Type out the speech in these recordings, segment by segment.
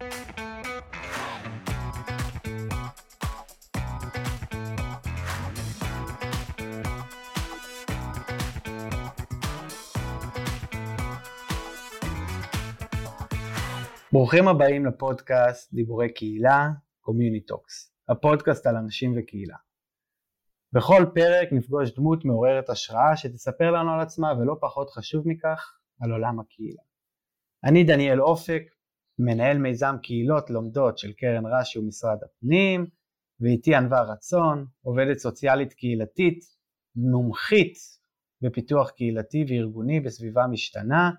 ברוכים הבאים לפודקאסט דיבורי קהילה, Community Talks, הפודקאסט על אנשים וקהילה. בכל פרק נפגוש דמות מעוררת השראה שתספר לנו על עצמה ולא פחות חשוב מכך, על עולם הקהילה. אני דניאל אופק, מנהל מיזם קהילות לומדות של קרן רש"י ומשרד הפנים, ואיתי ענווה רצון, עובדת סוציאלית קהילתית, מומחית בפיתוח קהילתי וארגוני בסביבה משתנה,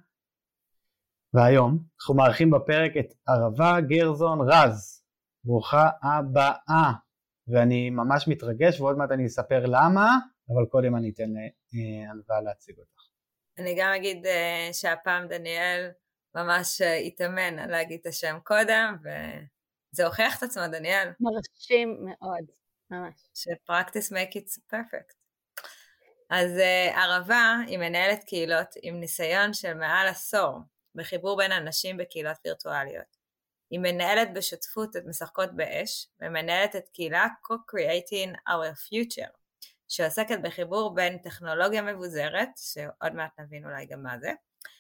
והיום אנחנו מארחים בפרק את ערבה גרזון רז. ברוכה הבאה. ואני ממש מתרגש ועוד מעט אני אספר למה, אבל קודם אני אתן לענווה להציג אותך. אני גם אגיד אה, שהפעם דניאל ממש אה, התאמן על להגיד את השם קודם, וזה הוכיח את עצמו, דניאל. מרשים מאוד, ממש. ש-practice make it perfect. אז uh, ערבה היא מנהלת קהילות עם ניסיון של מעל עשור בחיבור בין אנשים בקהילות וירטואליות. היא מנהלת בשותפות את משחקות באש, ומנהלת את קהילה Co-Creating Our Future, שעוסקת בחיבור בין טכנולוגיה מבוזרת, שעוד מעט נבין אולי גם מה זה,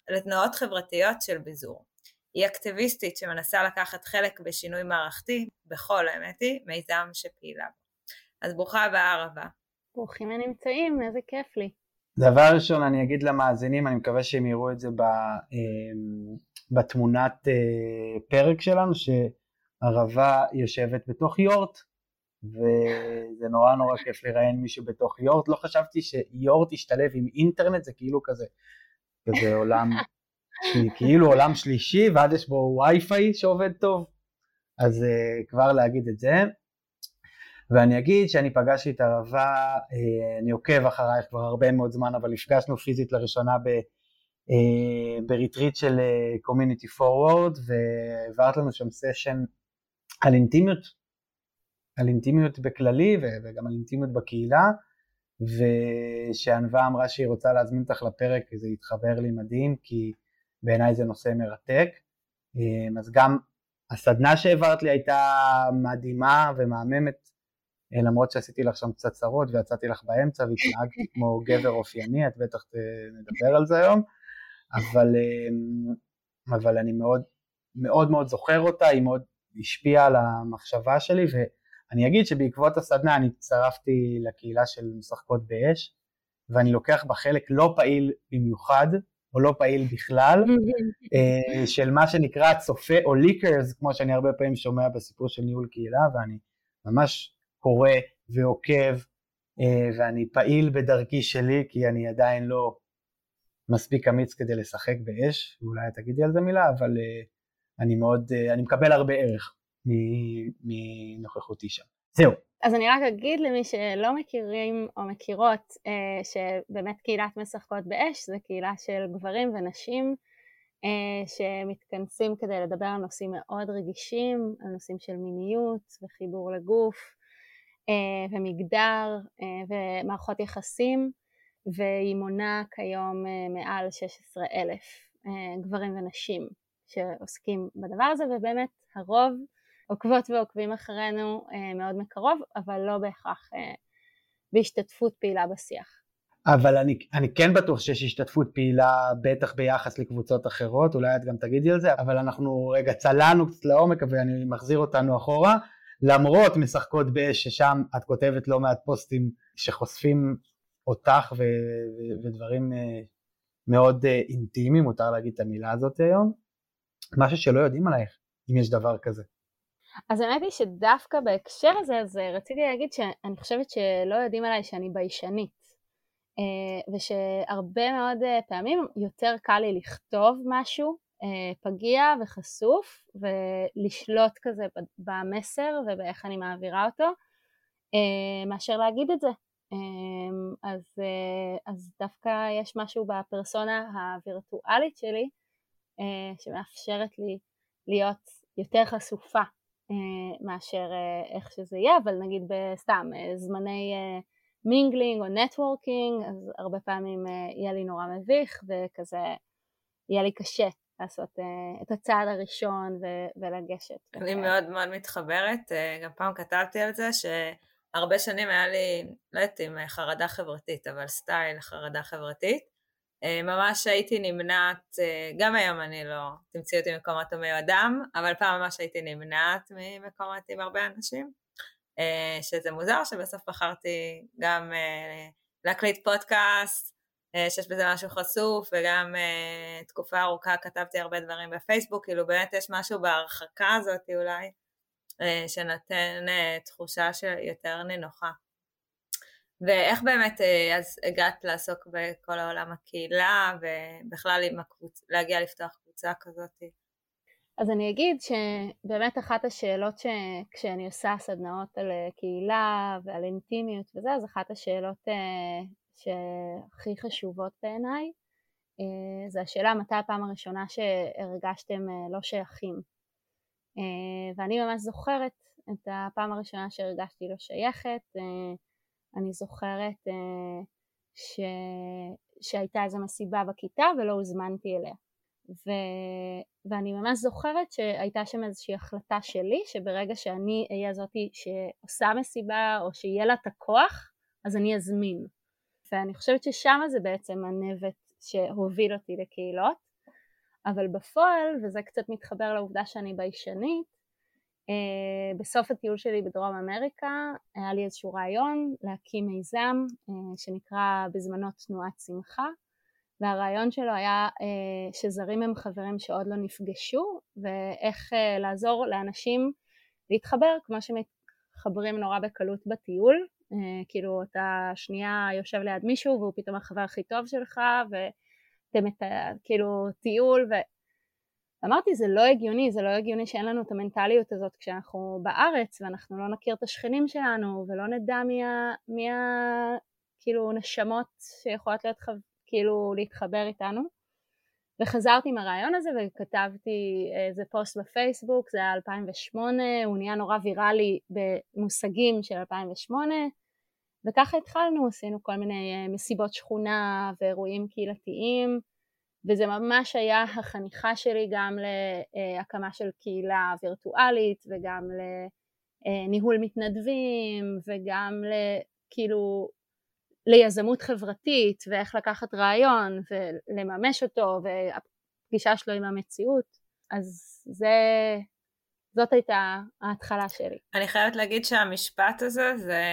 לתנועות חברתיות של ביזור. היא אקטיביסטית שמנסה לקחת חלק בשינוי מערכתי, בכל האמת היא, מיזם שפעילה. אז ברוכה הבאה ערבה. ברוכים הנמצאים, איזה כיף לי. דבר ראשון אני אגיד למאזינים, אני מקווה שהם יראו את זה ב, אמ, בתמונת אה, פרק שלנו, שערבה יושבת בתוך יורט, וזה נורא נורא כיף לראיין מישהו בתוך יורט. לא חשבתי שיורט ישתלב עם אינטרנט, זה כאילו כזה, כזה עולם, כאילו עולם שלישי, ואז יש בו וי-פיי שעובד טוב, אז uh, כבר להגיד את זה. ואני אגיד שאני פגשתי את ערבה, אה, אני עוקב אחרייך כבר הרבה מאוד זמן, אבל נפגשנו פיזית לראשונה ב, אה, בריטריט של community אה, forward, והעברת לנו שם סשן על אינטימיות, על אינטימיות בכללי וגם על אינטימיות בקהילה, ושענווה אמרה שהיא רוצה להזמין אותך לפרק, זה התחבר לי מדהים, כי בעיניי זה נושא מרתק. אז גם הסדנה שהעברת לי הייתה מדהימה ומהממת אה, למרות שעשיתי לך שם קצת צרות ויצאתי לך באמצע והתנהגתי כמו גבר אופייני, את בטח נדבר על זה היום, אבל, אה, אבל אני מאוד מאוד מאוד זוכר אותה, היא מאוד השפיעה על המחשבה שלי ואני אגיד שבעקבות הסדנה אני הצטרפתי לקהילה של משחקות באש ואני לוקח בה חלק לא פעיל במיוחד או לא פעיל בכלל, אה, של מה שנקרא צופה או ליקרס, כמו שאני הרבה פעמים שומע בסיפור של ניהול קהילה, ואני ממש קורא ועוקב אה, ואני פעיל בדרכי שלי כי אני עדיין לא מספיק אמיץ כדי לשחק באש, אולי תגידי על זה מילה, אבל אה, אני מאוד, אני מקבל הרבה ערך מנוכחותי שם. זהו. אז אני רק אגיד למי שלא מכירים או מכירות שבאמת קהילת משחקות באש זה קהילה של גברים ונשים שמתכנסים כדי לדבר על נושאים מאוד רגישים, על נושאים של מיניות וחיבור לגוף אה, ומגדר אה, ומערכות יחסים והיא מונה כיום אה, מעל 16 אלף גברים ונשים שעוסקים בדבר הזה ובאמת הרוב עוקבות ועוקבים אחרינו מאוד מקרוב אבל לא בהכרח בהשתתפות פעילה בשיח. אבל אני, אני כן בטוח שיש השתתפות פעילה בטח ביחס לקבוצות אחרות, אולי את גם תגידי על זה, אבל אנחנו רגע צללנו קצת לעומק ואני מחזיר אותנו אחורה. למרות משחקות באש ששם את כותבת לא מעט פוסטים שחושפים אותך ו- ו- ודברים uh, מאוד אינטימיים, מותר להגיד את המילה הזאת היום, משהו שלא יודעים עלייך, אם יש דבר כזה. אז האמת היא שדווקא בהקשר הזה, אז רציתי להגיד שאני חושבת שלא יודעים עליי שאני ביישנית, uh, ושהרבה מאוד פעמים יותר קל לי לכתוב משהו אה, פגיע וחשוף ולשלוט כזה במסר ובאיך אני מעבירה אותו אה, מאשר להגיד את זה. אה, אז, אז דווקא יש משהו בפרסונה הווירטואלית שלי שמאפשרת לי להיות יותר חשופה מאשר איך שזה יהיה, אבל נגיד בסתם זמני mingling או networking, אז הרבה פעמים יהיה לי נורא מביך וכזה יהיה לי קשה לעשות את הצעד הראשון ולגשת. אני מאוד מאוד מתחברת, גם פעם כתבתי על זה שהרבה שנים היה לי, לא יודעת אם חרדה חברתית, אבל סטייל חרדה חברתית. Uh, ממש הייתי נמנעת, uh, גם היום אני לא, תמצאי אותי במקומות הומי אדם, אבל פעם ממש הייתי נמנעת ממקומות עם הרבה אנשים, uh, שזה מוזר שבסוף בחרתי גם להקליט פודקאסט, אה, שיש בזה משהו חשוף, וגם תקופה ארוכה כתבתי הרבה דברים בפייסבוק, כאילו באמת יש משהו בהרחקה הזאת אולי, שנותן תחושה שיותר נינוחה. ואיך באמת uh, אז הגעת לעסוק בכל העולם הקהילה, ובכלל עם הקבוצ... להגיע לפתוח קבוצה כזאת? אז אני אגיד שבאמת אחת השאלות שכשאני עושה סדנאות על קהילה ועל אינטימיות וזה, אז אחת השאלות שהכי חשובות בעיניי אה, זה השאלה מתי הפעם הראשונה שהרגשתם אה, לא שייכים. אה, ואני ממש זוכרת את הפעם הראשונה שהרגשתי לא שייכת, אני זוכרת ש... שהייתה איזו מסיבה בכיתה ולא הוזמנתי אליה. ו... ואני ממש זוכרת שהייתה שם איזושהי החלטה שלי שברגע שאני אהיה זאתי שעושה מסיבה או שיהיה לה את הכוח אז אני אזמין. ואני חושבת ששם זה בעצם הנבט שהוביל אותי לקהילות, אבל בפועל, וזה קצת מתחבר לעובדה שאני ביישנית, אה, בסוף הטיול שלי בדרום אמריקה היה לי איזשהו רעיון להקים מיזם אה, שנקרא בזמנו תנועת שמחה והרעיון שלו היה אה, שזרים הם חברים שעוד לא נפגשו ואיך לעזור לאנשים להתחבר כמו שמתחברים נורא בקלות בטיול אה, כאילו אתה שנייה יושב ליד מישהו והוא פתאום החבר הכי טוב שלך ואתם. כאילו טיול ו... אמרתי זה לא הגיוני, זה לא הגיוני שאין לנו את המנטליות הזאת כשאנחנו בארץ ואנחנו לא נכיר את השכנים שלנו ולא נדע מי ה... מי ה... כאילו נשמות שיכולות להיות. כאילו להתחבר איתנו וחזרתי עם הרעיון הזה וכתבתי איזה פוסט בפייסבוק, זה היה 2008, הוא נהיה נורא ויראלי במושגים של 2008 וככה התחלנו, עשינו כל מיני אה, מסיבות שכונה ואירועים קהילתיים וזה ממש היה החניכה שלי גם להקמה של קהילה וירטואלית וגם לניהול מתנדבים וגם כאילו ליזמות חברתית ואיך לקחת רעיון ולממש אותו והפגישה שלו עם המציאות אז זה זאת הייתה ההתחלה שלי. אני חייבת להגיד שהמשפט הזה, זה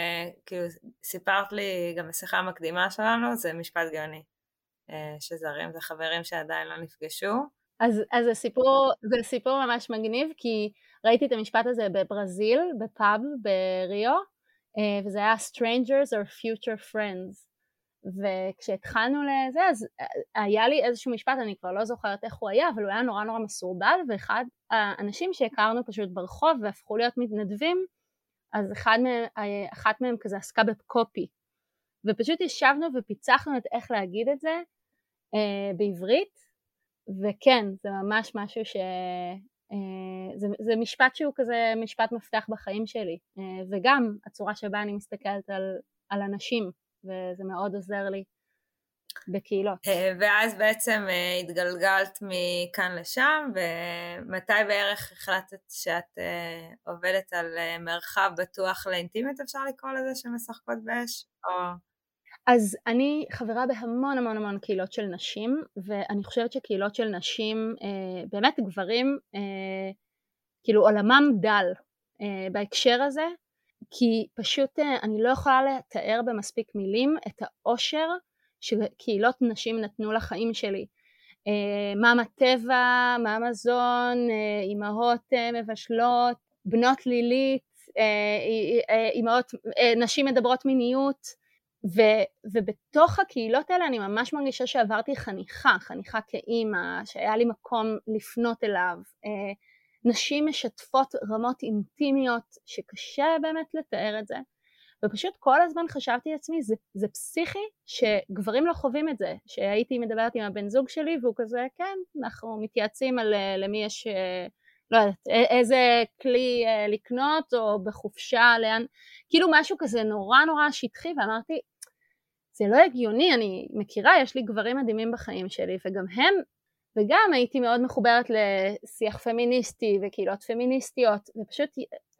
כאילו, סיפרת לי גם בשיחה המקדימה שלנו, זה משפט גאוני. אה, שזרים זה חברים שעדיין לא נפגשו. אז, אז זה, סיפור, זה סיפור ממש מגניב, כי ראיתי את המשפט הזה בברזיל, בפאב בריו, אה, וזה היה Strangers or Future Friends. וכשהתחלנו לזה אז אה, היה לי איזשהו משפט, אני כבר לא זוכרת איך הוא היה, אבל הוא היה נורא נורא מסורבל, ואחד האנשים שהכרנו פשוט ברחוב והפכו להיות מתנדבים, אז אחד מהם, אחת מהם כזה עסקה בפקופי, ופשוט ישבנו ופיצחנו את איך להגיד את זה בעברית, וכן, זה ממש משהו ש... אה, זה, זה משפט שהוא כזה משפט מפתח בחיים שלי, אה, וגם הצורה שבה אני מסתכלת על, על אנשים. וזה מאוד עוזר לי בקהילות. אה, ואז בעצם אה, התגלגלת מכאן לשם, ומתי בערך החלטת שאת אה, עובדת על מרחב בטוח לאינטימיות, אפשר לקרוא לזה, שמשחקות באש? או... אז אני חברה בהמון המון המון קהילות של נשים, ואני חושבת שקהילות של נשים, באמת גברים, כאילו עולמם דל בהקשר הזה, כי פשוט אה, אני לא יכולה לתאר במספיק מילים את האושר שקהילות נשים נתנו לחיים שלי. אה, מאמה טבע, מאמה זון, אה, אימהות מבשלות, בנות לילית, אימהות, נשים מדברות מיניות ו, ובתוך הקהילות האלה אני ממש מרגישה שעברתי חניכה, חניכה כאימא, שהיה לי מקום לפנות אליו, נשים משתפות רמות אינטימיות שקשה באמת לתאר את זה ופשוט כל הזמן חשבתי לעצמי זה, זה פסיכי שגברים לא חווים את זה. שהייתי מדברת עם הבן זוג שלי והוא כזה כן אנחנו מתייעצים על אה, למי יש אה, לא יודעת איזה כלי אה, לקנות או בחופשה לאן כאילו משהו כזה נורא נורא שטחי ואמרתי זה לא הגיוני אני מכירה יש לי גברים מדהימים בחיים שלי וגם הם וגם הייתי מאוד מחוברת לשיח פמיניסטי וקהילות פמיניסטיות, ופשוט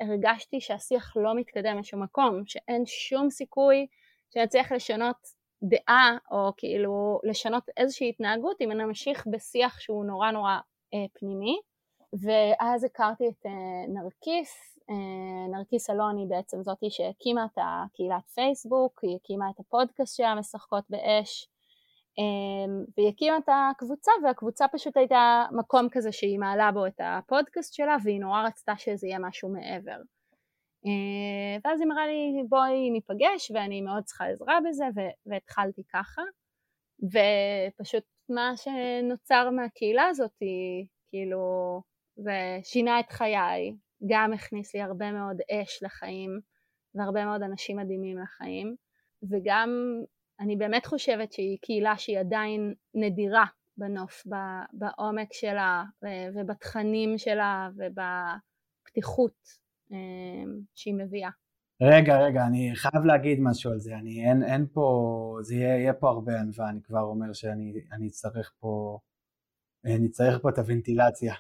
הרגשתי שהשיח לא מתקדם לשום מקום, שאין שום סיכוי שנצליח לשנות דעה או כאילו לשנות איזושהי התנהגות אם אני אמשיך בשיח שהוא נורא נורא אה, פנימי ואז הכרתי את אה, נרקיס, אה, נרקיס אלוני בעצם זאתי שהקימה את הקהילת פייסבוק, היא הקימה את הפודקאסט שלה משחקות באש אה, והיא הקימה את הקבוצה והקבוצה פשוט הייתה מקום כזה שהיא מעלה בו את הפודקאסט שלה והיא נורא רצתה שזה יהיה משהו מעבר. ואז היא אמרה לי בואי ניפגש ואני מאוד צריכה עזרה בזה והתחלתי ככה. ופשוט מה שנוצר מהקהילה הזאת היא כאילו זה שינה את חיי, גם הכניס לי הרבה מאוד אש לחיים והרבה מאוד אנשים מדהימים לחיים וגם אני באמת חושבת שהיא קהילה שהיא עדיין נדירה בנוף, בעומק שלה ובתכנים שלה ובפתיחות אמ, שהיא מביאה. רגע, רגע, אני חייב להגיד משהו על זה, אני, אין, אין פה, זה יהיה, יהיה פה הרבה ענווה, אני כבר אומר שאני אצטרך פה, אני אצטרך פה את הוונטילציה.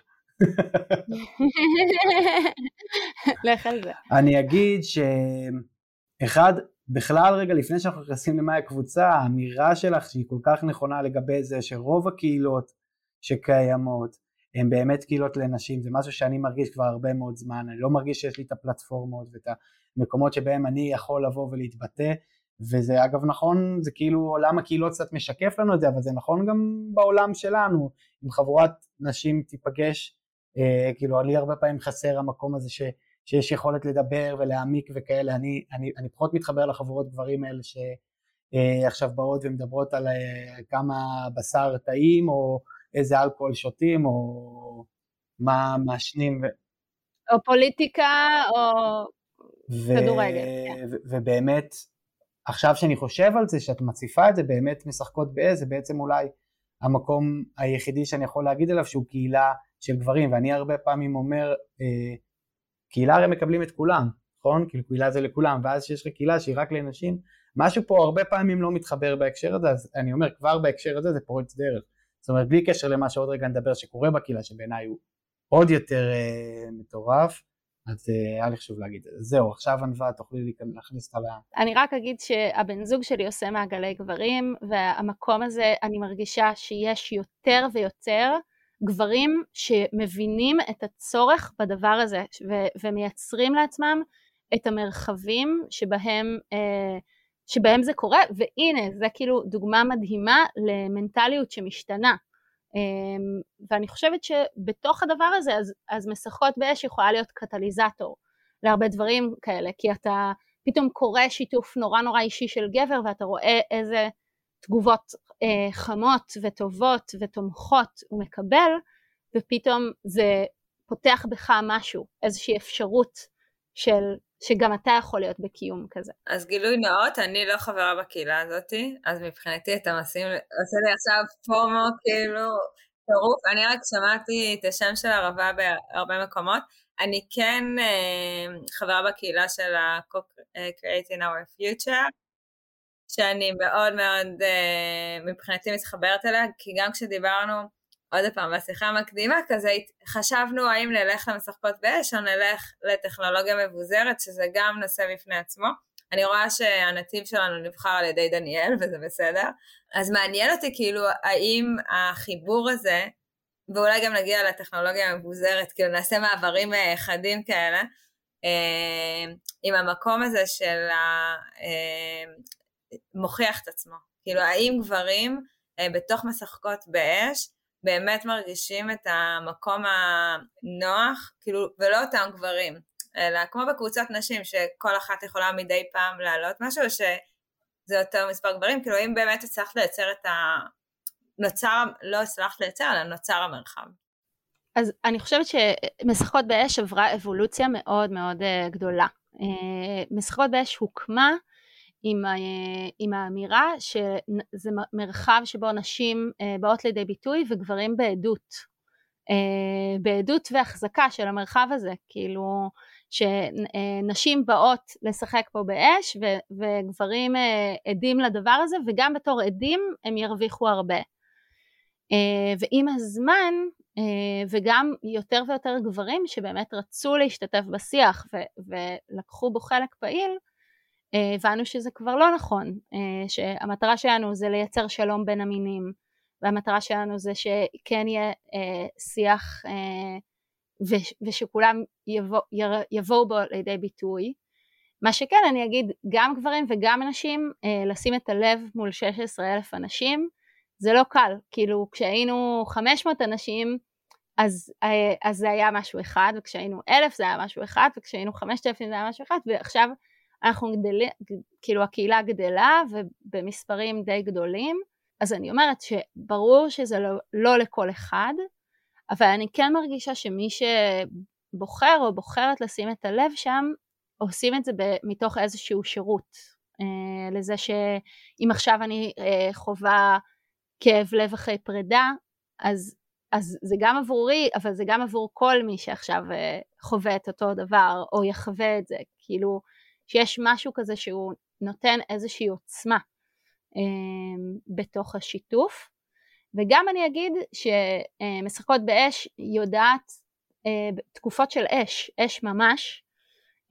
לך על זה. אני אגיד שאחד, בכלל רגע לפני שאנחנו נכנסים למאי הקבוצה, האמירה שלך שהיא כל כך נכונה לגבי זה שרוב הקהילות שקיימות הן באמת קהילות לנשים, זה משהו שאני מרגיש כבר הרבה מאוד זמן, אני לא מרגיש שיש לי את הפלטפורמות ואת המקומות שבהם אני יכול לבוא ולהתבטא, וזה אגב נכון, זה כאילו עולם הקהילות קצת משקף לנו את זה, אבל זה נכון גם בעולם שלנו, אם חבורת נשים תיפגש, אה, כאילו לי הרבה פעמים חסר המקום הזה ש, שיש יכולת לדבר ולהעמיק וכאלה, אני, אני, אני פחות מתחבר לחבורות גברים האלה שעכשיו אה, באות ומדברות על אה, כמה בשר טעים או איזה אלכוהול שותים, או מה מעשנים. ו... או פוליטיקה, או ו... כדורגל. כן. ו- ובאמת, עכשיו שאני חושב על זה, שאת מציפה את זה, באמת משחקות באיזה, בעצם אולי המקום היחידי שאני יכול להגיד עליו שהוא קהילה של גברים, ואני הרבה פעמים אומר, אה, קהילה הרי מקבלים את כולם, נכון? כאילו קהילה זה לכולם, ואז שיש לך קהילה שהיא רק לנשים, משהו פה הרבה פעמים לא מתחבר בהקשר הזה, אז אני אומר כבר בהקשר הזה זה פורץ דרך. זאת אומרת בלי קשר למה שעוד רגע נדבר שקורה בקהילה שבעיניי הוא עוד יותר אה, מטורף אז אה, היה לי חשוב להגיד את זה. זהו, עכשיו ענווה תוכלי להכניס אותה ל... אני רק אגיד שהבן זוג שלי עושה מעגלי גברים, והמקום הזה, אני מרגישה שיש יותר ויותר גברים שמבינים את הצורך בדבר הזה, ו- ומייצרים לעצמם את המרחבים שבהם אה, שבהם זה קורה, והנה, זה כאילו דוגמה מדהימה למנטליות שמשתנה. אמ, ואני חושבת שבתוך הדבר הזה, אז, אז משחקות באש יכולה להיות קטליזטור להרבה דברים כאלה, כי אתה פתאום קורא שיתוף נורא נורא אישי של גבר, ואתה רואה איזה תגובות אה, חמות וטובות ותומכות הוא מקבל, ופתאום זה פותח בך משהו, איזושהי אפשרות של שגם אתה יכול להיות בקיום כזה. אז גילוי נאות, אני לא חברה בקהילה הזאתי, אז מבחינתי אתה משים, עושה לי עכשיו פומו כאילו טירוף, אני רק שמעתי את השם של הרבה בהרבה מקומות, אני כן אה, חברה בקהילה של ה-Creating Our Future, שאני מאוד מאוד אה, מבחינתי מתחברת אליה, כי גם כשדיברנו עוד פעם, בשיחה המקדימה כזה, חשבנו האם נלך למשחקות באש או נלך לטכנולוגיה מבוזרת, שזה גם נושא בפני עצמו. אני רואה שהנתיב שלנו נבחר על ידי דניאל, וזה בסדר. אז מעניין אותי כאילו, האם החיבור הזה, ואולי גם נגיע לטכנולוגיה המבוזרת, כאילו נעשה מעברים אה, חדים כאלה, אה, עם המקום הזה של מוכיח את עצמו. כאילו, האם גברים בתוך משחקות באש, באמת מרגישים את המקום הנוח, כאילו, ולא אותם גברים, אלא כמו בקבוצות נשים, שכל אחת יכולה מדי פעם להעלות משהו, שזה יותר מספר גברים, כאילו אם באמת הצלחת לייצר את ה... נוצר, לא הצלחת לייצר, אלא נוצר המרחב. אז אני חושבת שמשחקות באש עברה אבולוציה מאוד מאוד אה, גדולה. אה, משחקות באש הוקמה עם, עם האמירה שזה מרחב שבו נשים אה, באות לידי ביטוי וגברים בעדות, אה, בעדות והחזקה של המרחב הזה, כאילו שנשים באות לשחק פה באש וגברים אה, עדים לדבר הזה וגם בתור עדים הם ירוויחו הרבה. ועם הזמן וגם יותר ויותר גברים שבאמת רצו להשתתף בשיח ולקחו בו חלק פעיל, הבנו שזה כבר לא נכון, שהמטרה שלנו זה לייצר שלום בין המינים והמטרה שלנו זה שכן יהיה שיח ושכולם יבוא, יבואו בו לידי ביטוי. מה שכן אני אגיד גם גברים וגם נשים לשים את הלב מול 16 אלף אנשים זה לא קל, כאילו כשהיינו 500 אנשים אז, אז זה היה משהו אחד וכשהיינו אלף זה היה משהו אחד וכשהיינו 5,000 זה היה משהו אחד ועכשיו אנחנו גדלים, כאילו הקהילה גדלה ובמספרים די גדולים אז אני אומרת שברור שזה לא, לא לכל אחד אבל אני כן מרגישה שמי שבוחר או בוחרת לשים את הלב שם עושים את זה מתוך איזשהו שירות אה, לזה שאם עכשיו אני אה, חווה כאב לב אחרי פרידה אז, אז זה גם עבורי אבל זה גם עבור כל מי שעכשיו אה, חווה את אותו דבר או יחווה את זה כאילו שיש משהו כזה שהוא נותן איזושהי עוצמה אה, בתוך השיתוף. וגם אני אגיד שמשחקות באש יודעת אה, תקופות של אש, אש ממש,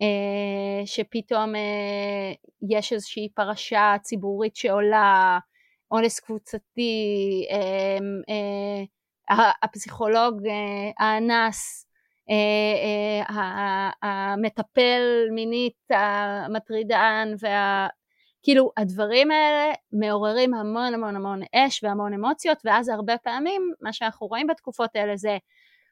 אה, שפתאום אה, יש איזושהי פרשה ציבורית שעולה, אונס קבוצתי, הפסיכולוג האנס, המטפל מינית המטרידן וה... כאילו הדברים האלה מעוררים המון המון המון אש והמון אמוציות ואז הרבה פעמים מה שאנחנו רואים בתקופות האלה זה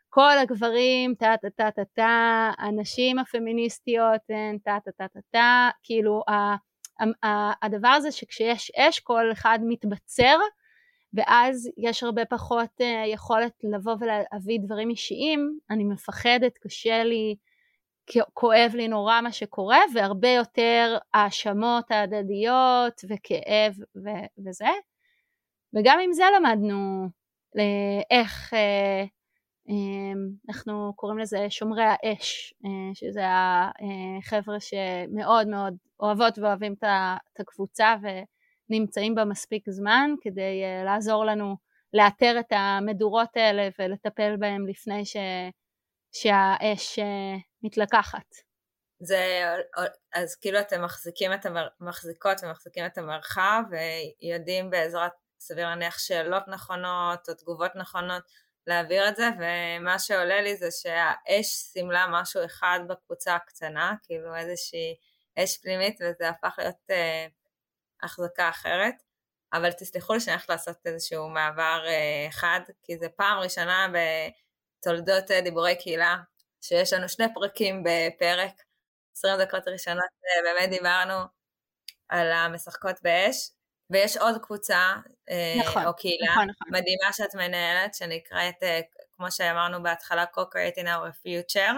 כל הגברים טה טה טה טה טה, הנשים הפמיניסטיות הן טה טה טה טה טה, כאילו הדבר הזה שכשיש אש כל אחד מתבצר ואז יש הרבה פחות אה, יכולת לבוא ולהביא דברים אישיים, אני מפחדת, קשה לי, כואב לי נורא מה שקורה והרבה יותר האשמות ההדדיות וכאב ו- וזה. וגם עם זה למדנו אה, איך אה, אה, אנחנו קוראים לזה שומרי האש שזה החבר'ה שמאוד מאוד אוהבות ואוהבים את הקבוצה ונמצאים בה מספיק זמן כדי לעזור לנו לאתר את המדורות האלה ולטפל בהם לפני ש... שהאש מתלקחת. זה, אז כאילו אתם מחזיקים את המר, מחזיקות ומחזיקים את המרחב ויודעים בעזרת סביר להניח שאלות נכונות או תגובות נכונות להעביר את זה ומה שעולה לי זה שהאש סימלה משהו אחד בקבוצה הקטנה כאילו איזושהי אש פנימית וזה הפך להיות אה, החזקה אחרת אבל תסלחו לי שאני הולכת לעשות איזשהו מעבר אה, חד כי זה פעם ראשונה בתולדות אה, דיבורי קהילה שיש לנו שני פרקים בפרק, 20 דקות ראשונות אה, באמת דיברנו על המשחקות באש, ויש עוד קבוצה, נכון, או קהילה נכון, נכון. מדהימה שאת מנהלת, שנקראת, כמו שאמרנו בהתחלה, Co-Creating Our Future,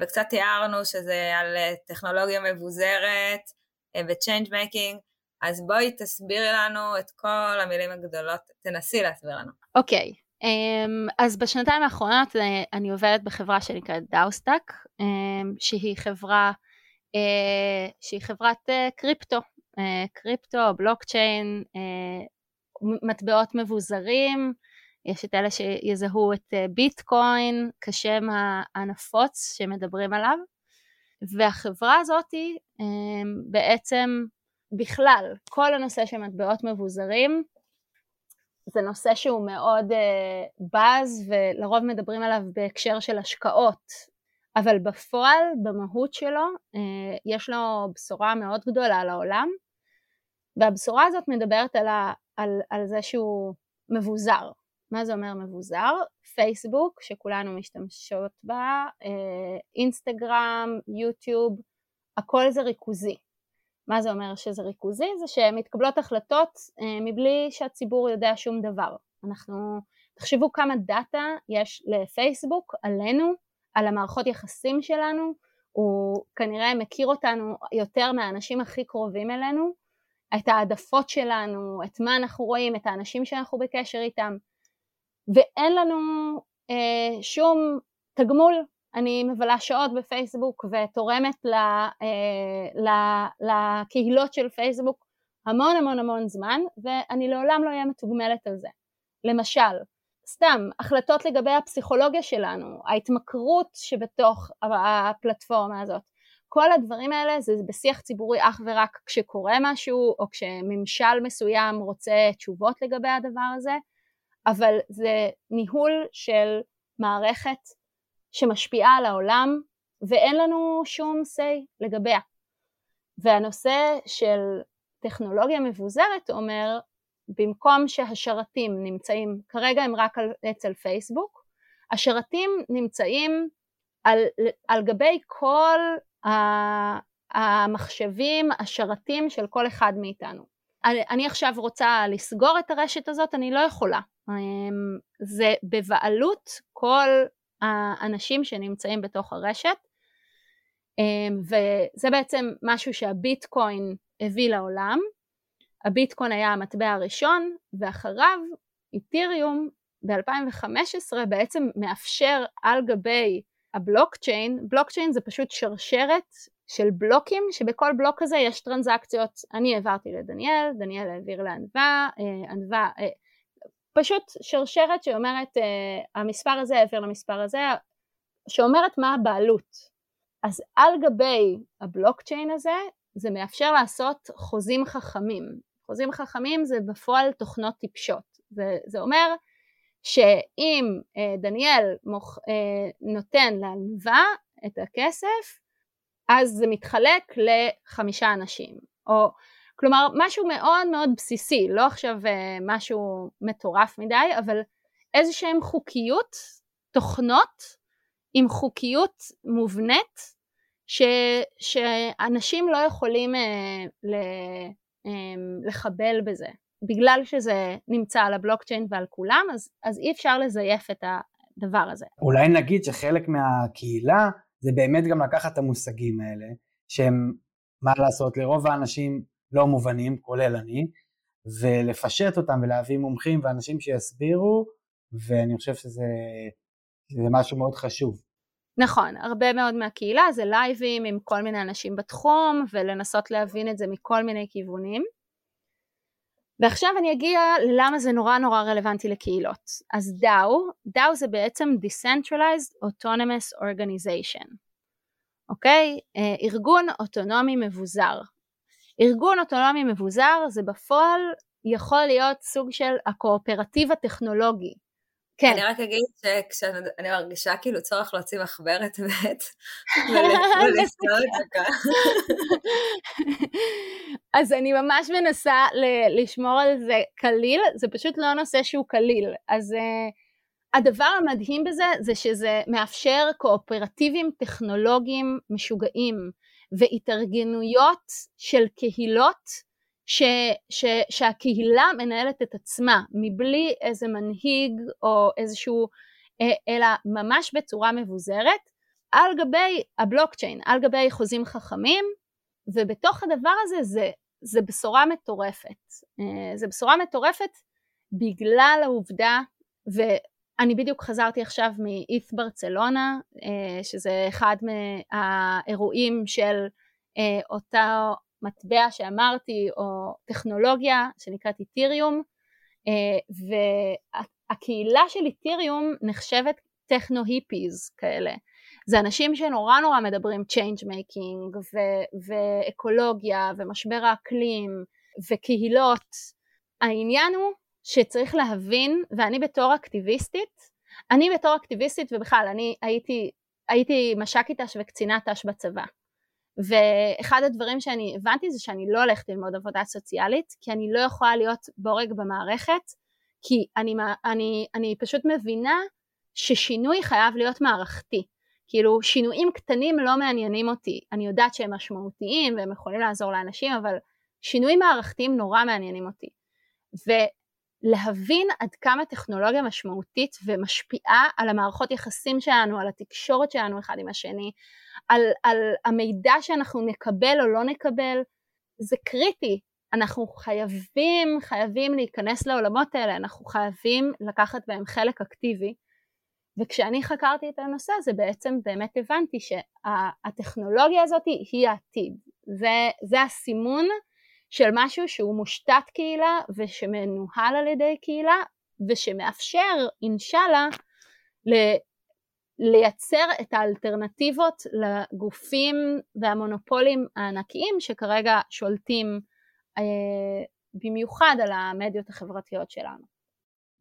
וקצת תיארנו שזה על טכנולוגיה מבוזרת ו-Change Making, אז בואי תסבירי לנו את כל המילים הגדולות, תנסי להסביר לנו. אוקיי, okay. אמ, אז בשנתיים האחרונות אה, אני עובדת בחברה שנקראת DAOstack, אמ, שהיא חברה, אה, שהיא חברת אה, קריפטו, קריפטו, בלוקצ'יין, מטבעות מבוזרים, יש את אלה שיזהו את ביטקוין כשם הנפוץ שמדברים עליו, והחברה הזאתי אמ, בעצם בכלל, כל הנושא של מטבעות מבוזרים זה נושא שהוא מאוד uh, בז ולרוב מדברים עליו בהקשר של השקעות, אבל בפועל, במהות שלו, uh, יש לו בשורה מאוד גדולה לעולם, והבשורה הזאת מדברת על, ה, על, על זה שהוא מבוזר. מה זה אומר מבוזר? פייסבוק, שכולנו משתמשות בה, uh, אינסטגרם, יוטיוב, הכל זה ריכוזי. מה זה אומר שזה ריכוזי? זה שמתקבלות החלטות אה, מבלי שהציבור יודע שום דבר. אנחנו, תחשבו כמה דאטה יש לפייסבוק עלינו, על המערכות יחסים שלנו, הוא כנראה מכיר אותנו יותר מהאנשים הכי קרובים אלינו, את העדפות שלנו, את מה אנחנו רואים, את האנשים שאנחנו בקשר איתם, ואין לנו אה, שום תגמול אני מבלה שעות בפייסבוק ותורמת לה, אה, לקהילות של פייסבוק המון המון המון זמן ואני לעולם לא אהיה מתוגמלת על זה. למשל, סתם, החלטות לגבי הפסיכולוגיה שלנו, ההתמכרות שבתוך הפלטפורמה הזאת, כל הדברים האלה זה בשיח ציבורי אך ורק כשקורה משהו או כשממשל מסוים רוצה תשובות לגבי הדבר הזה, אבל זה ניהול של מערכת שמשפיעה על העולם ואין לנו שום say לגביה. והנושא של טכנולוגיה מבוזרת אומר במקום שהשרתים נמצאים, כרגע הם רק על, אצל פייסבוק, השרתים נמצאים על, על גבי כל המחשבים, השרתים של כל אחד מאיתנו. אני, עכשיו רוצה לסגור את הרשת הזאת, אני לא יכולה. אמ, זה בבעלות כל האנשים שנמצאים בתוך הרשת, אמ, וזה בעצם משהו שהביטקוין הביא לעולם. הביטקוין היה המטבע הראשון, ואחריו איתיריום ב-2015 בעצם מאפשר על גבי הבלוקצ'יין, בלוקצ'יין זה פשוט שרשרת של בלוקים שבכל בלוק כזה יש טרנזקציות, אני העברתי לדניאל, דניאל העביר לענווה, אה, ענווה, אה, פשוט שרשרת שאומרת אה, המספר הזה העביר למספר הזה, שאומרת מה הבעלות. אז על גבי הבלוקצ'יין הזה זה מאפשר לעשות חוזים חכמים. חוזים חכמים זה בפועל תוכנות טיפשות. זה, זה אומר שאם אה, דניאל מוכ, אה, נותן לענווה את הכסף, אז זה מתחלק לחמישה אנשים. או כלומר משהו מאוד מאוד בסיסי, לא עכשיו אה, משהו מטורף מדי, אבל איזה שהם חוקיות, תוכנות עם חוקיות מובנית ש, שאנשים לא יכולים אה, ל, אה, לחבל בזה. בגלל שזה נמצא על הבלוקצ'יין ועל כולם, אז, אז אי אפשר לזייף את הדבר הזה. אולי נגיד שחלק מהקהילה זה באמת גם לקחת את המושגים האלה, שהם, מה לעשות, לרוב האנשים לא מובנים, כולל אני, ולפשט אותם ולהביא מומחים ואנשים שיסבירו, ואני חושב שזה משהו מאוד חשוב. נכון, הרבה מאוד מהקהילה זה לייבים עם כל מיני אנשים בתחום ולנסות להבין את זה מכל מיני כיוונים. ועכשיו אני אגיע ללמה זה נורא נורא רלוונטי לקהילות. אז DAO, DAO זה בעצם Decentralized Autonomous Organization, אוקיי? אה, ארגון אוטונומי מבוזר. ארגון אוטונומי מבוזר זה בפועל יכול להיות סוג של הקואופרטיב הטכנולוגי כן. אני רק אגיד שכשאני מרגישה כאילו צורך להוציא מחברת ב' ולסתור את זה ככה. אז אני ממש מנסה לשמור על זה קליל, זה פשוט לא נושא שהוא קליל. אז uh, הדבר המדהים בזה זה שזה מאפשר קואופרטיבים טכנולוגיים משוגעים והתארגנויות של קהילות ש, ש, שהקהילה מנהלת את עצמה מבלי איזה מנהיג או איזשהו, אה, אלא ממש בצורה מבוזרת על גבי הבלוקצ'יין, על גבי חוזים חכמים ובתוך הדבר הזה זה, זה בשורה מטורפת. אה, זה בשורה מטורפת בגלל העובדה, ואני בדיוק חזרתי עכשיו מאית ברצלונה, אה, שזה אחד מהאירועים של אותה מטבע שאמרתי או טכנולוגיה שנקראת איתיריום אה, והקהילה של איתיריום נחשבת טכנו-היפיז כאלה. זה אנשים שנורא נורא מדברים making ו- ואקולוגיה ומשבר האקלים וקהילות. העניין הוא שצריך להבין ואני בתור אקטיביסטית אני בתור אקטיביסטית ובכלל אני הייתי הייתי מש"קית ת"ש וקצינת ת"ש בצבא. ואחד הדברים שאני הבנתי זה שאני לא הולכת ללמוד עבודה סוציאלית כי אני לא יכולה להיות בורג במערכת כי אני, אני, אני פשוט מבינה ששינוי חייב להיות מערכתי. כאילו שינויים קטנים לא מעניינים אותי. אני יודעת שהם משמעותיים והם יכולים לעזור לאנשים אבל שינויים מערכתיים נורא מעניינים אותי ולהבין עד כמה טכנולוגיה משמעותית ומשפיעה על המערכות יחסים שלנו על התקשורת שלנו אחד עם השני על, על המידע שאנחנו נקבל או לא נקבל, זה קריטי. אנחנו חייבים, חייבים להיכנס לעולמות האלה, אנחנו חייבים לקחת בהם חלק אקטיבי. וכשאני חקרתי את הנושא הזה בעצם באמת הבנתי שהטכנולוגיה הזאת היא העתיד. זה, זה הסימון של משהו שהוא מושתת קהילה ושמנוהל על ידי קהילה ושמאפשר אינשאללה לייצר את האלטרנטיבות לגופים והמונופולים הענקיים שכרגע שולטים אה, במיוחד על המדיות החברתיות שלנו.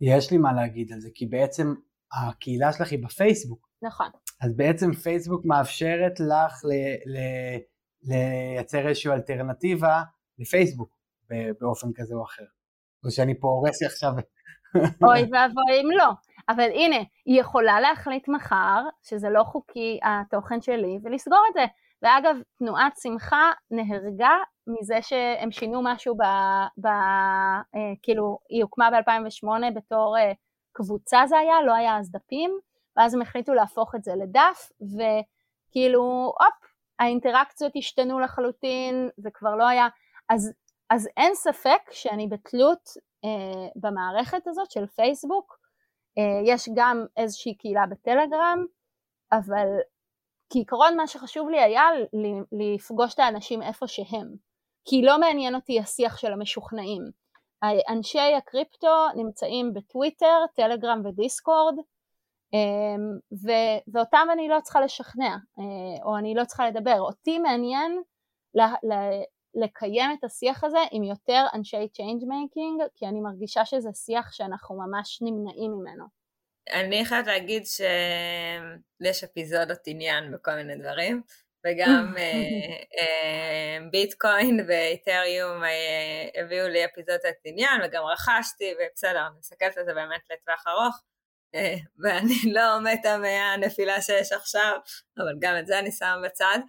יש לי מה להגיד על זה, כי בעצם הקהילה שלך היא בפייסבוק. נכון. אז בעצם פייסבוק מאפשרת לך ל- ל- לייצר איזושהי אלטרנטיבה לפייסבוק באופן כזה או אחר. או שאני פה הורס לי עכשיו. אוי ואבוי אם לא. אבל הנה, היא יכולה להחליט מחר שזה לא חוקי התוכן שלי ולסגור את זה. ואגב, תנועת שמחה נהרגה מזה שהם שינו משהו ב... ב אה, כאילו, היא הוקמה ב-2008 בתור אה, קבוצה זה היה, לא היה אז דפים, ואז הם החליטו להפוך את זה לדף, וכאילו, הופ, האינטראקציות השתנו לחלוטין, זה כבר לא היה, אז, אז אין ספק שאני בתלות אה, במערכת הזאת של פייסבוק, אה, יש גם איזושהי קהילה בטלגרם, אבל כעיקרון מה שחשוב לי היה לפגוש את האנשים איפה שהם, כי לא מעניין אותי השיח של המשוכנעים. אנשי הקריפטו נמצאים בטוויטר, טלגרם ודיסקורד, אמ, ו- ואותם אני לא צריכה לשכנע, אה, או אני לא צריכה לדבר. אותי מעניין ל- ל- לקיים את השיח הזה עם יותר אנשי change making, כי אני מרגישה שזה שיח שאנחנו ממש נמנעים ממנו. אני חייבת להגיד שיש אפיזודות עניין בכל מיני דברים, וגם אה, אה, ביטקוין ואיתריום אה, הביאו לי אפיזודות עניין, וגם רכשתי, ובסדר, אני מסתכלת על זה באמת לטווח ארוך, ואני לא מתה מהנפילה שיש עכשיו, אבל גם את זה אני שמה בצד.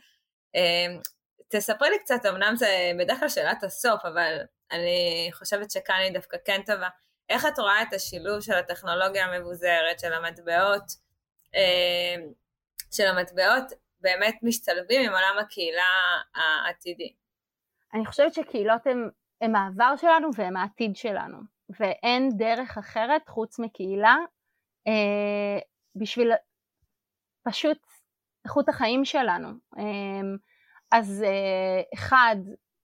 תספרי לי קצת, אמנם זה בדרך כלל שאלת הסוף, אבל אני חושבת שכאן היא דווקא כן טובה. איך את רואה את השילוב של הטכנולוגיה המבוזרת, של המטבעות, של המטבעות באמת משתלבים עם עולם הקהילה העתידי? אני חושבת שקהילות הן העבר שלנו והן העתיד שלנו, ואין דרך אחרת חוץ מקהילה אה, בשביל פשוט איכות החיים שלנו. אה, אז אה, אחד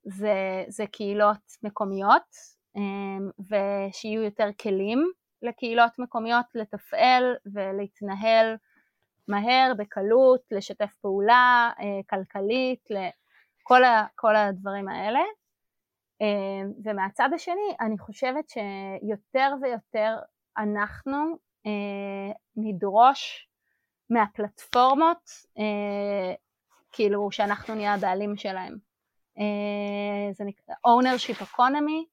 זה, זה קהילות מקומיות, אה, ושיהיו יותר כלים לקהילות מקומיות לתפעל ולהתנהל מהר, בקלות, לשתף פעולה, אה, כלכלית, כל, ה, כל הדברים האלה. אה, ומהצד השני, אני חושבת שיותר ויותר אנחנו אה, נדרוש מהפלטפורמות, כאילו שאנחנו נהיה הבעלים שלהם. זה נקרא ownership economy,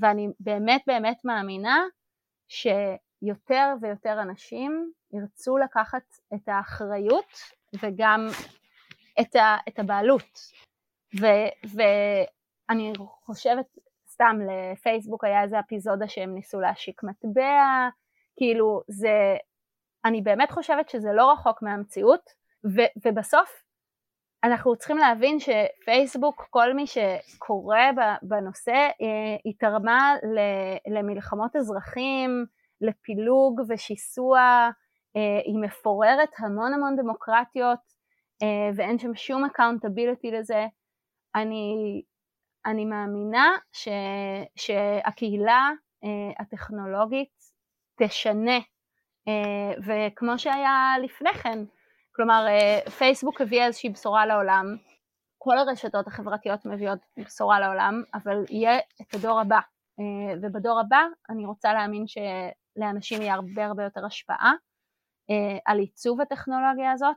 ואני באמת באמת מאמינה שיותר ויותר אנשים ירצו לקחת את האחריות וגם את, ה, את הבעלות. ו, ואני חושבת, סתם לפייסבוק היה איזה אפיזודה שהם ניסו להשיק מטבע, כאילו זה, אני באמת חושבת שזה לא רחוק מהמציאות, ו, ובסוף אנחנו צריכים להבין שפייסבוק, כל מי שקורא בנושא, אה, היא תרמה למלחמות אזרחים, לפילוג ושיסוע, אה, היא מפוררת המון המון דמוקרטיות אה, ואין שם שום accountability לזה. אני, אני מאמינה ש, שהקהילה אה, הטכנולוגית תשנה, וכמו שהיה לפני כן, כלומר פייסבוק הביאה איזושהי בשורה לעולם, כל הרשתות החברתיות מביאות בשורה לעולם, אבל יהיה את הדור הבא, ובדור הבא אני רוצה להאמין שלאנשים יהיה הרבה הרבה יותר השפעה, אה, על עיצוב הטכנולוגיה הזאת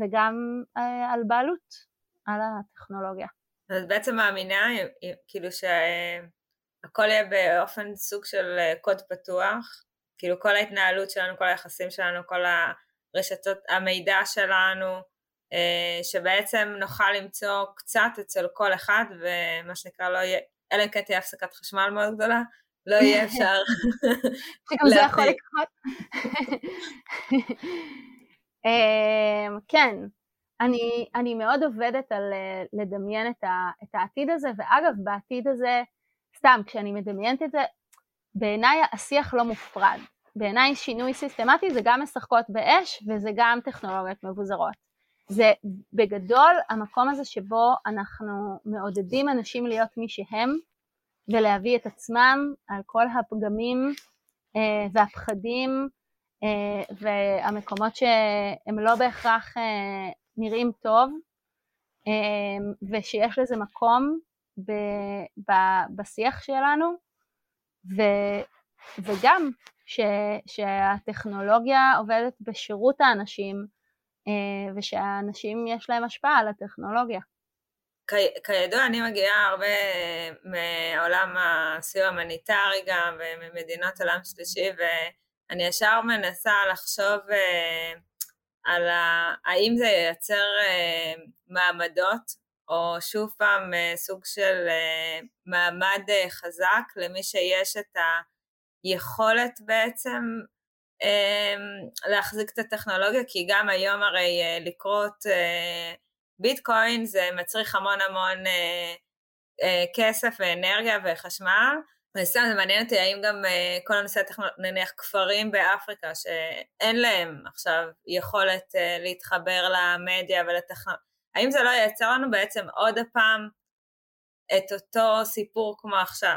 וגם אה, על בעלות על הטכנולוגיה. אז בעצם מאמינה כאילו שהכל יהיה באופן סוג של אה, קוד פתוח, כאילו כל ההתנהלות שלנו, כל היחסים שלנו, כל הרשתות, המידע שלנו, שבעצם נוכל למצוא קצת אצל כל אחד ומה שנקרא לא יהיה, אלא אם כן תהיה הפסקת חשמל מאוד גדולה, לא יהיה אפשר. שגם זה יכול לקרות. אמ, כן, אני, אני מאוד עובדת על אה, לדמיין את, ה, את העתיד הזה, ואגב, בעתיד הזה, סתם, כשאני מדמיינת את זה, בעיניי השיח לא מופרד. בעיניי שינוי סיסטמטי זה גם משחקות באש וזה גם טכנולוגיות מבוזרות. זה בגדול המקום הזה שבו אנחנו מעודדים אנשים להיות מי שהם ולהביא את עצמם על כל הפגמים אה, והפחדים אה, והמקומות שהם לא בהכרח נראים טוב ושיש לזה מקום ב, ב, בשיח שלנו ו, וגם ש, שהטכנולוגיה עובדת בשירות האנשים ושהאנשים יש להם השפעה על הטכנולוגיה. כידוע אני מגיעה הרבה מעולם הסיוע ההומניטרי גם וממדינות עולם שלישי ואני ישר מנסה לחשוב אה, על האם זה ייצר אה, מעמדות או שוב פעם אה, סוג של מעמד חזק למי שיש את היכולת בעצם להחזיק את הטכנולוגיה כי גם היום הרי לקרות ביטקוין זה מצריך המון המון אה, אה, כסף ואנרגיה וחשמל. וסתם זה מעניין אותי האם גם אה, כל הנושא הטכנולוגי, נניח כפרים באפריקה שאין להם עכשיו יכולת אה, להתחבר למדיה ולטכנולוגיה, האם זה לא ייצר לנו בעצם עוד הפעם את אותו סיפור כמו עכשיו?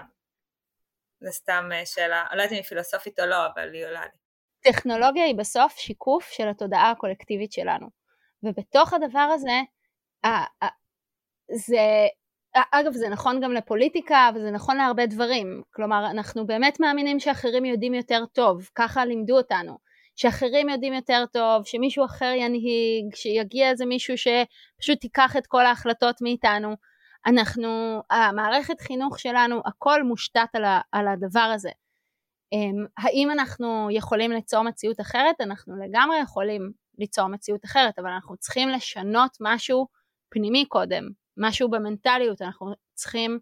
זה סתם אה, שאלה, לא יודעת אם היא פילוסופית או לא, אבל היא עולה לי. טכנולוגיה היא בסוף שיקוף של התודעה הקולקטיבית שלנו, ובתוך הדבר הזה זה, אגב זה נכון גם לפוליטיקה וזה נכון להרבה דברים, כלומר אנחנו באמת מאמינים שאחרים יודעים יותר טוב, ככה לימדו אותנו, שאחרים יודעים יותר טוב, שמישהו אחר ינהיג, שיגיע איזה מישהו שפשוט ייקח את כל ההחלטות מאיתנו, אנחנו, המערכת חינוך שלנו הכל מושתת על, ה, על הדבר הזה. אמ, האם אנחנו יכולים ליצור מציאות אחרת? אנחנו לגמרי יכולים ליצור מציאות אחרת, אבל אנחנו צריכים לשנות משהו פנימי קודם, משהו במנטליות, אנחנו צריכים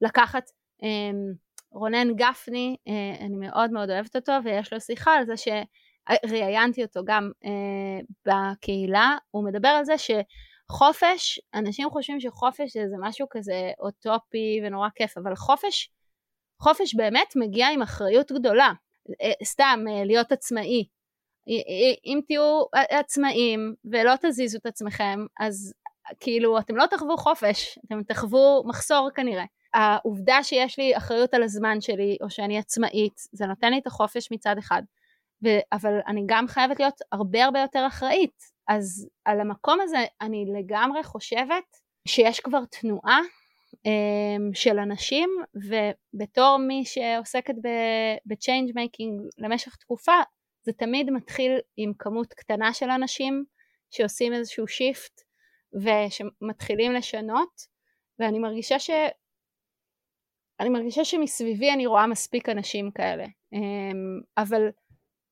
לקחת, אה, רונן גפני, אה, אני מאוד מאוד אוהבת אותו ויש לו שיחה על זה שראיינתי אותו גם אה, בקהילה, הוא מדבר על זה שחופש, אנשים חושבים שחופש זה משהו כזה אוטופי ונורא כיף, אבל חופש, חופש באמת מגיע עם אחריות גדולה, סתם להיות עצמאי, אם תהיו עצמאים ולא תזיזו את עצמכם, אז כאילו אתם לא תחוו חופש, אתם תחוו מחסור כנראה. העובדה שיש לי אחריות על הזמן שלי או שאני עצמאית זה נותן לי את החופש מצד אחד ו- אבל אני גם חייבת להיות הרבה הרבה יותר אחראית אז על המקום הזה אני לגמרי חושבת שיש כבר תנועה um, של אנשים ובתור מי שעוסקת ב-change making למשך תקופה זה תמיד מתחיל עם כמות קטנה של אנשים שעושים איזשהו שיפט ושמתחילים לשנות ואני מרגישה ש... אני מרגישה שמסביבי אני רואה מספיק אנשים כאלה אמ, אבל,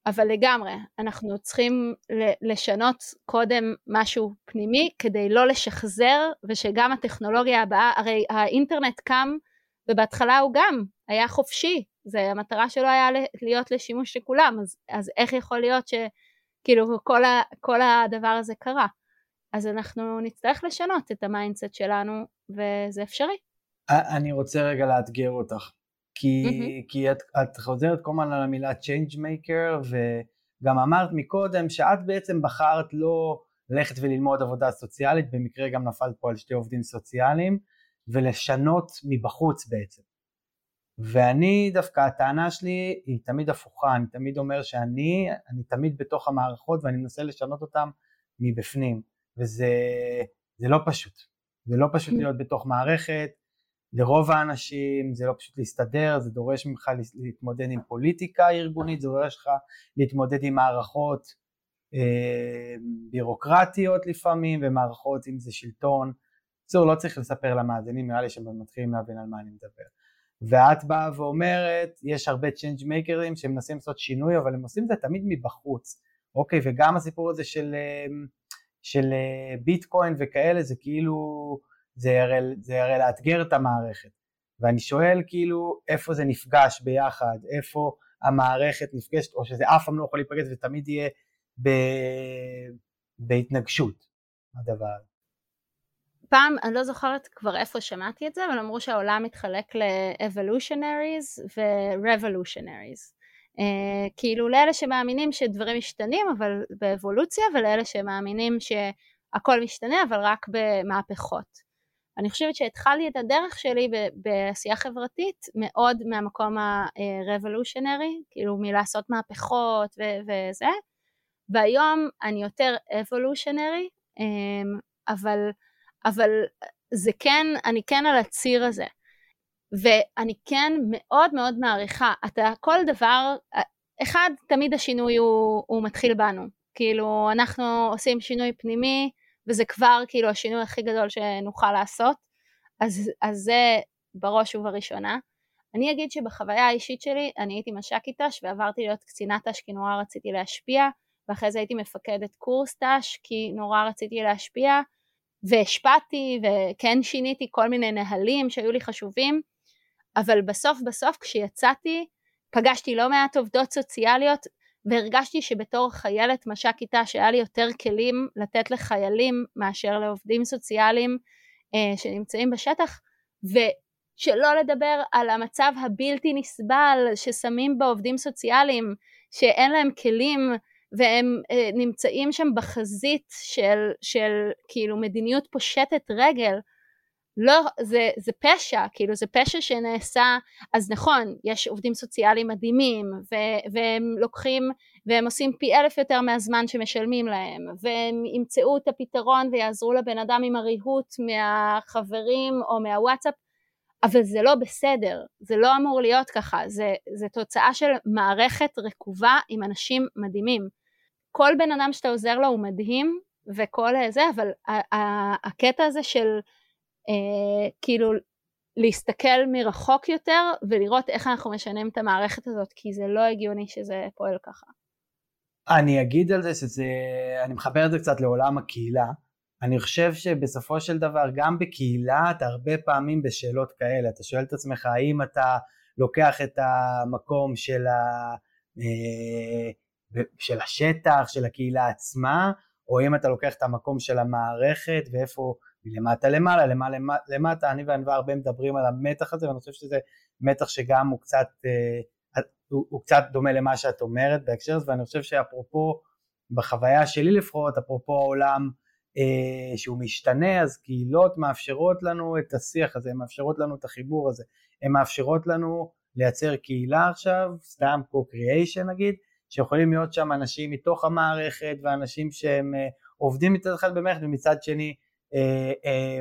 אבל לגמרי אנחנו צריכים לשנות קודם משהו פנימי כדי לא לשחזר ושגם הטכנולוגיה הבאה הרי האינטרנט קם ובהתחלה הוא גם היה חופשי זה המטרה שלו היה להיות לשימוש של כולם אז, אז איך יכול להיות שכאילו כל, ה, כל הדבר הזה קרה אז אנחנו נצטרך לשנות את ה mindset שלנו וזה אפשרי. אני רוצה רגע לאתגר אותך כי, mm-hmm. כי את, את חוזרת כל הזמן על המילה change maker וגם אמרת מקודם שאת בעצם בחרת לא ללכת וללמוד עבודה סוציאלית במקרה גם נפלת פה על שתי עובדים סוציאליים ולשנות מבחוץ בעצם ואני דווקא הטענה שלי היא תמיד הפוכה אני תמיד אומר שאני אני תמיד בתוך המערכות ואני מנסה לשנות אותם מבפנים וזה לא פשוט, זה לא פשוט. להיות בתוך מערכת, לרוב האנשים זה לא פשוט להסתדר, זה דורש ממך להתמודד עם פוליטיקה ארגונית, זה דורש לך להתמודד עם מערכות אה, בירוקרטיות לפעמים ומערכות אם זה שלטון, בקיצור לא צריך לספר למאזינים, נראה לי שהם מתחילים להבין על מה אני מדבר. ואת באה ואומרת, יש הרבה change maker ים שמנסים לעשות שינוי אבל הם עושים את זה תמיד מבחוץ, אוקיי, וגם הסיפור הזה של אה, של אה, ביטקוין וכאלה זה כאילו זה הרי, זה הרי לאתגר את המערכת ואני שואל כאילו איפה זה נפגש ביחד, איפה המערכת נפגשת או שזה אף פעם לא יכול להיפגש ותמיד יהיה ב... בהתנגשות הדבר. פעם, אני לא זוכרת כבר איפה שמעתי את זה, אבל אמרו שהעולם מתחלק ל-evolutionaries ו-revolutionaries. Uh, כאילו לאלה שמאמינים שדברים משתנים אבל באבולוציה ולאלה שמאמינים שהכל משתנה אבל רק במהפכות. אני חושבת שהתחלתי את הדרך שלי בעשייה חברתית מאוד מהמקום ה-revolutionary, כאילו מלעשות מהפכות ו- וזה, והיום אני יותר evolutionary, אמ, אבל, אבל זה כן, אני כן על הציר הזה. ואני כן מאוד מאוד מעריכה, אתה כל דבר, אחד, תמיד השינוי הוא, הוא מתחיל בנו, כאילו אנחנו עושים שינוי פנימי וזה כבר כאילו השינוי הכי גדול שנוכל לעשות, אז, אז זה בראש ובראשונה. אני אגיד שבחוויה האישית שלי אני הייתי מש"קית ת"ש ועברתי להיות קצינת ת"ש כי נורא רציתי להשפיע ואחרי זה הייתי מפקדת קורס ת"ש כי נורא רציתי להשפיע והשפעתי וכן שיניתי כל מיני נהלים שהיו לי חשובים אבל בסוף בסוף כשיצאתי פגשתי לא מעט עובדות סוציאליות והרגשתי שבתור חיילת מש"קית ת"ש שהיה לי יותר כלים לתת לחיילים מאשר לעובדים סוציאליים אה, שנמצאים בשטח ושלא לדבר על המצב הבלתי נסבל ששמים בעובדים סוציאליים שאין להם כלים והם אה, נמצאים שם בחזית של, של כאילו מדיניות פושטת רגל לא, זה, זה פשע, כאילו זה פשע שנעשה, אז נכון, יש עובדים סוציאליים מדהימים, ו, והם לוקחים, והם עושים פי אלף יותר מהזמן שמשלמים להם, והם ימצאו את הפתרון ויעזרו לבן אדם עם הריהוט מהחברים או מהוואטסאפ, אבל זה לא בסדר, זה לא אמור להיות ככה, זה, זה תוצאה של מערכת רקובה עם אנשים מדהימים. כל בן אדם שאתה עוזר לו הוא מדהים, וכל זה, אבל הקטע הזה של כאילו להסתכל מרחוק יותר ולראות איך אנחנו משנים את המערכת הזאת, כי זה לא הגיוני שזה פועל ככה. אני אגיד על זה שזה, אני מחבר את זה קצת לעולם הקהילה. אני חושב שבסופו של דבר גם בקהילה אתה הרבה פעמים בשאלות כאלה, אתה שואל את עצמך האם אתה לוקח את המקום של, ה, אה, של השטח, של הקהילה עצמה, או אם אתה לוקח את המקום של המערכת ואיפה מלמטה למעלה, למעלה למטה, אני וענווה הרבה מדברים על המתח הזה ואני חושב שזה מתח שגם הוא קצת, אה, הוא, הוא קצת דומה למה שאת אומרת בהקשר הזה ואני חושב שאפרופו בחוויה שלי לפחות, אפרופו העולם אה, שהוא משתנה אז קהילות מאפשרות לנו את השיח הזה, הן מאפשרות לנו את החיבור הזה, הן מאפשרות לנו לייצר קהילה עכשיו, סתם co-creation נגיד, שיכולים להיות שם אנשים מתוך המערכת ואנשים שהם אה, עובדים מצד אחד במערכת ומצד שני אה, אה,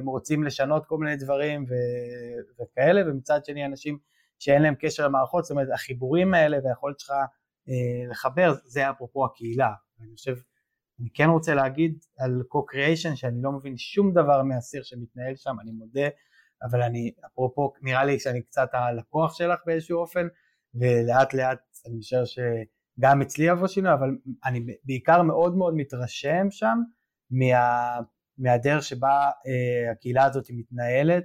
רוצים לשנות כל מיני דברים ו- וכאלה, ומצד שני אנשים שאין להם קשר למערכות, זאת אומרת החיבורים האלה והיכולת שלך אה, לחבר, זה אפרופו הקהילה. אני חושב, אני כן רוצה להגיד על co-creation שאני לא מבין שום דבר מהסיר שמתנהל שם, אני מודה, אבל אני, אפרופו, נראה לי שאני קצת הלקוח שלך באיזשהו אופן, ולאט לאט אני חושב שגם אצלי יבוא שינוי, אבל אני בעיקר מאוד מאוד מתרשם שם מה... מהדרך שבה אה, הקהילה הזאת מתנהלת,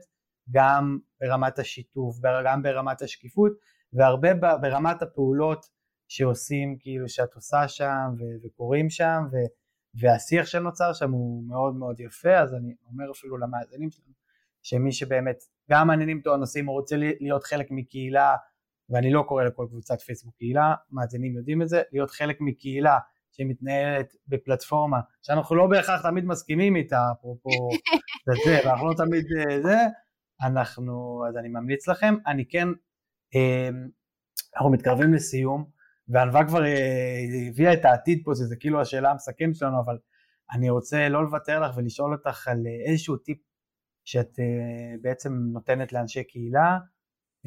גם ברמת השיתוף, גם ברמת השקיפות, והרבה ברמת הפעולות שעושים, כאילו שאת עושה שם ו- וקורים שם, ו- והשיח שנוצר שם הוא מאוד מאוד יפה, אז אני אומר אפילו למאזינים שלנו, שמי שבאמת גם מעניינים אותו הנושאים, הוא רוצה להיות חלק מקהילה, ואני לא קורא לכל קבוצת פייסבוק קהילה, מאזינים יודעים את זה, להיות חלק מקהילה שמתנהלת בפלטפורמה שאנחנו לא בהכרח תמיד מסכימים איתה, אפרופו זה, ואנחנו לא תמיד אה, זה, אנחנו, אז אני ממליץ לכם, אני כן, אמ, אנחנו מתקרבים לסיום, וענווה כבר אה, הביאה את העתיד פה, שזה כאילו השאלה המסכמת שלנו, אבל אני רוצה לא לוותר לך ולשאול אותך על אה, איזשהו טיפ שאת בעצם נותנת לאנשי קהילה,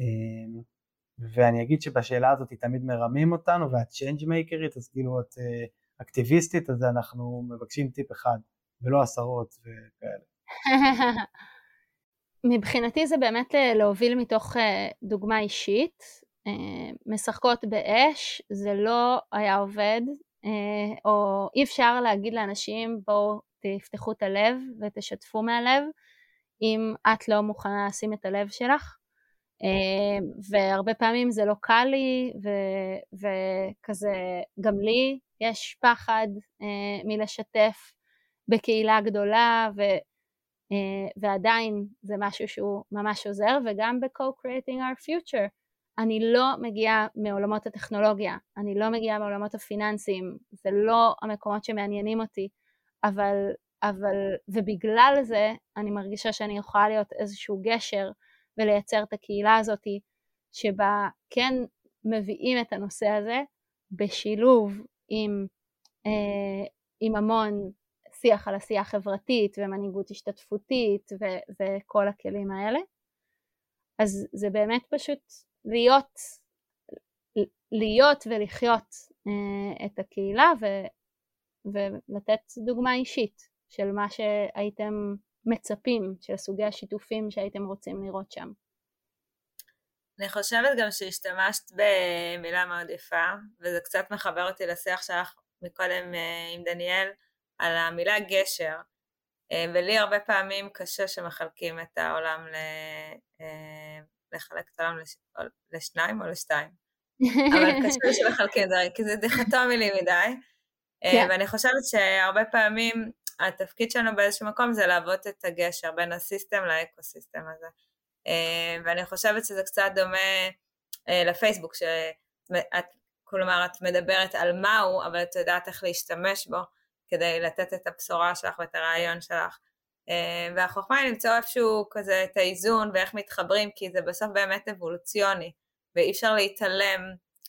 אמ, ואני אגיד שבשאלה הזאת תמיד מרמים אותנו ואת change maker ית אז כאילו את אה, אקטיביסטית אז אנחנו מבקשים טיפ אחד ולא עשרות וכאלה. מבחינתי זה באמת אה, להוביל מתוך אה, דוגמה אישית, משחקות באש זה לא היה עובד או אי אפשר להגיד לאנשים בואו תפתחו את הלב ותשתפו מהלב אם את לא מוכנה לשים את הלב שלך והרבה פעמים זה לא קל לי ו- וכזה גם לי יש פחד אה, מלשתף בקהילה גדולה ו- אה, ועדיין זה משהו שהוא ממש עוזר וגם ב-co-creating our future. אני לא מגיעה מעולמות הטכנולוגיה, אני לא מגיעה מעולמות הפיננסיים, זה לא המקומות שמעניינים אותי, אבל אבל, ובגלל זה אני מרגישה שאני יכולה להיות איזשהו גשר ולייצר את הקהילה הזאת שבה כן מביאים את הנושא הזה בשילוב עם, אה, עם המון שיח על עשייה חברתית ומנהיגות השתתפותית ו- וכל הכלים האלה. אז זה באמת פשוט להיות, להיות ולחיות אה, את הקהילה ו- ולתת דוגמה אישית של מה שהייתם מצפים, של סוגי השיתופים שהייתם רוצים לראות שם. אני חושבת גם שהשתמשת במילה מאוד יפה, וזה קצת מחבר אותי לשיח שלך מקודם אה, עם דניאל, על המילה גשר, אה, ולי הרבה פעמים קשה שמחלקים את העולם, ל... אה, לחלק את העולם לש... לשניים או לשתיים, אבל קשה שמחלקים את זה, כי זה דיכוטומי לי מדי, כן. ואני חושבת שהרבה פעמים התפקיד שלנו באיזשהו מקום זה להוות את הגשר בין הסיסטם לאקו-סיסטם הזה. אה, ואני חושבת שזה קצת דומה אה, לפייסבוק, שאת, כלומר את מדברת על מהו, אבל את יודעת איך להשתמש בו כדי לתת את הבשורה שלך ואת הרעיון שלך. אה, והחוכמה היא למצוא איפשהו כזה את האיזון ואיך מתחברים, כי זה בסוף באמת אבולוציוני, ואי אפשר להתעלם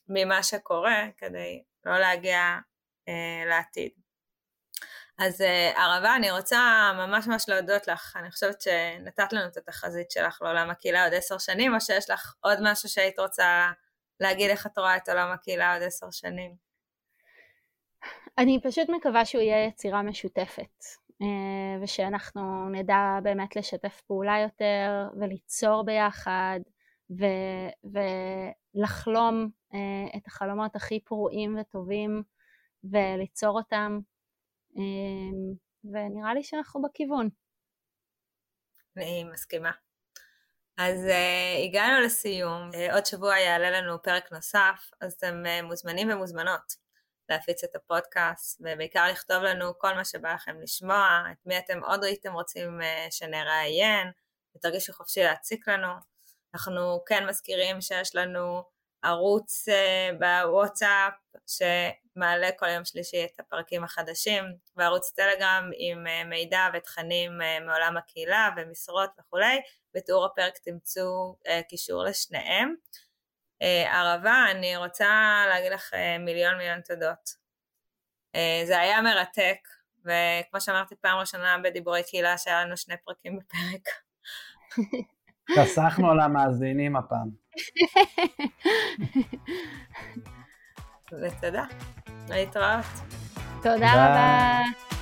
ממה שקורה כדי לא להגיע לעתיד. אז uh, ערבה, אני רוצה ממש ממש להודות לך. אני חושבת שנתת לנו את התחזית שלך לעולם הקהילה עוד עשר שנים, או שיש לך עוד משהו שהיית רוצה להגיד איך את רואה את עולם הקהילה עוד עשר שנים? אני פשוט מקווה שהוא יהיה יצירה משותפת, uh, ושאנחנו נדע באמת לשתף פעולה יותר, וליצור ביחד, ו- ולחלום uh, את החלומות הכי פרועים וטובים, וליצור אותם. אמ, ונראה לי שאנחנו בכיוון. אני מסכימה. אז uh, הגענו לסיום, uh, עוד שבוע יעלה לנו פרק נוסף, אז אתם uh, מוזמנים ומוזמנות להפיץ את הפודקאסט, ובעיקר לכתוב לנו כל מה שבא לכם לשמוע, את מי אתם עוד הייתם רוצים uh, שנראיין, ותרגישו חופשי להציק לנו. אנחנו כן מזכירים שיש לנו ערוץ uh, בוואטסאפ שמעלה כל יום שלישי את הפרקים החדשים, וערוץ טלגרם עם uh, מידע ותכנים uh, מעולם הקהילה ומשרות וכולי. בתיאור הפרק תמצאו uh, קישור לשניהם. ערבה, אני רוצה להגיד לך מיליון מיליון תודות. זה היה מרתק, וכמו שאמרתי פעם ראשונה בדיבורי קהילה שהיה לנו שני פרקים בפרק. חסכנו על המאזינים הפעם. ותודה. להתראות. תודה רבה.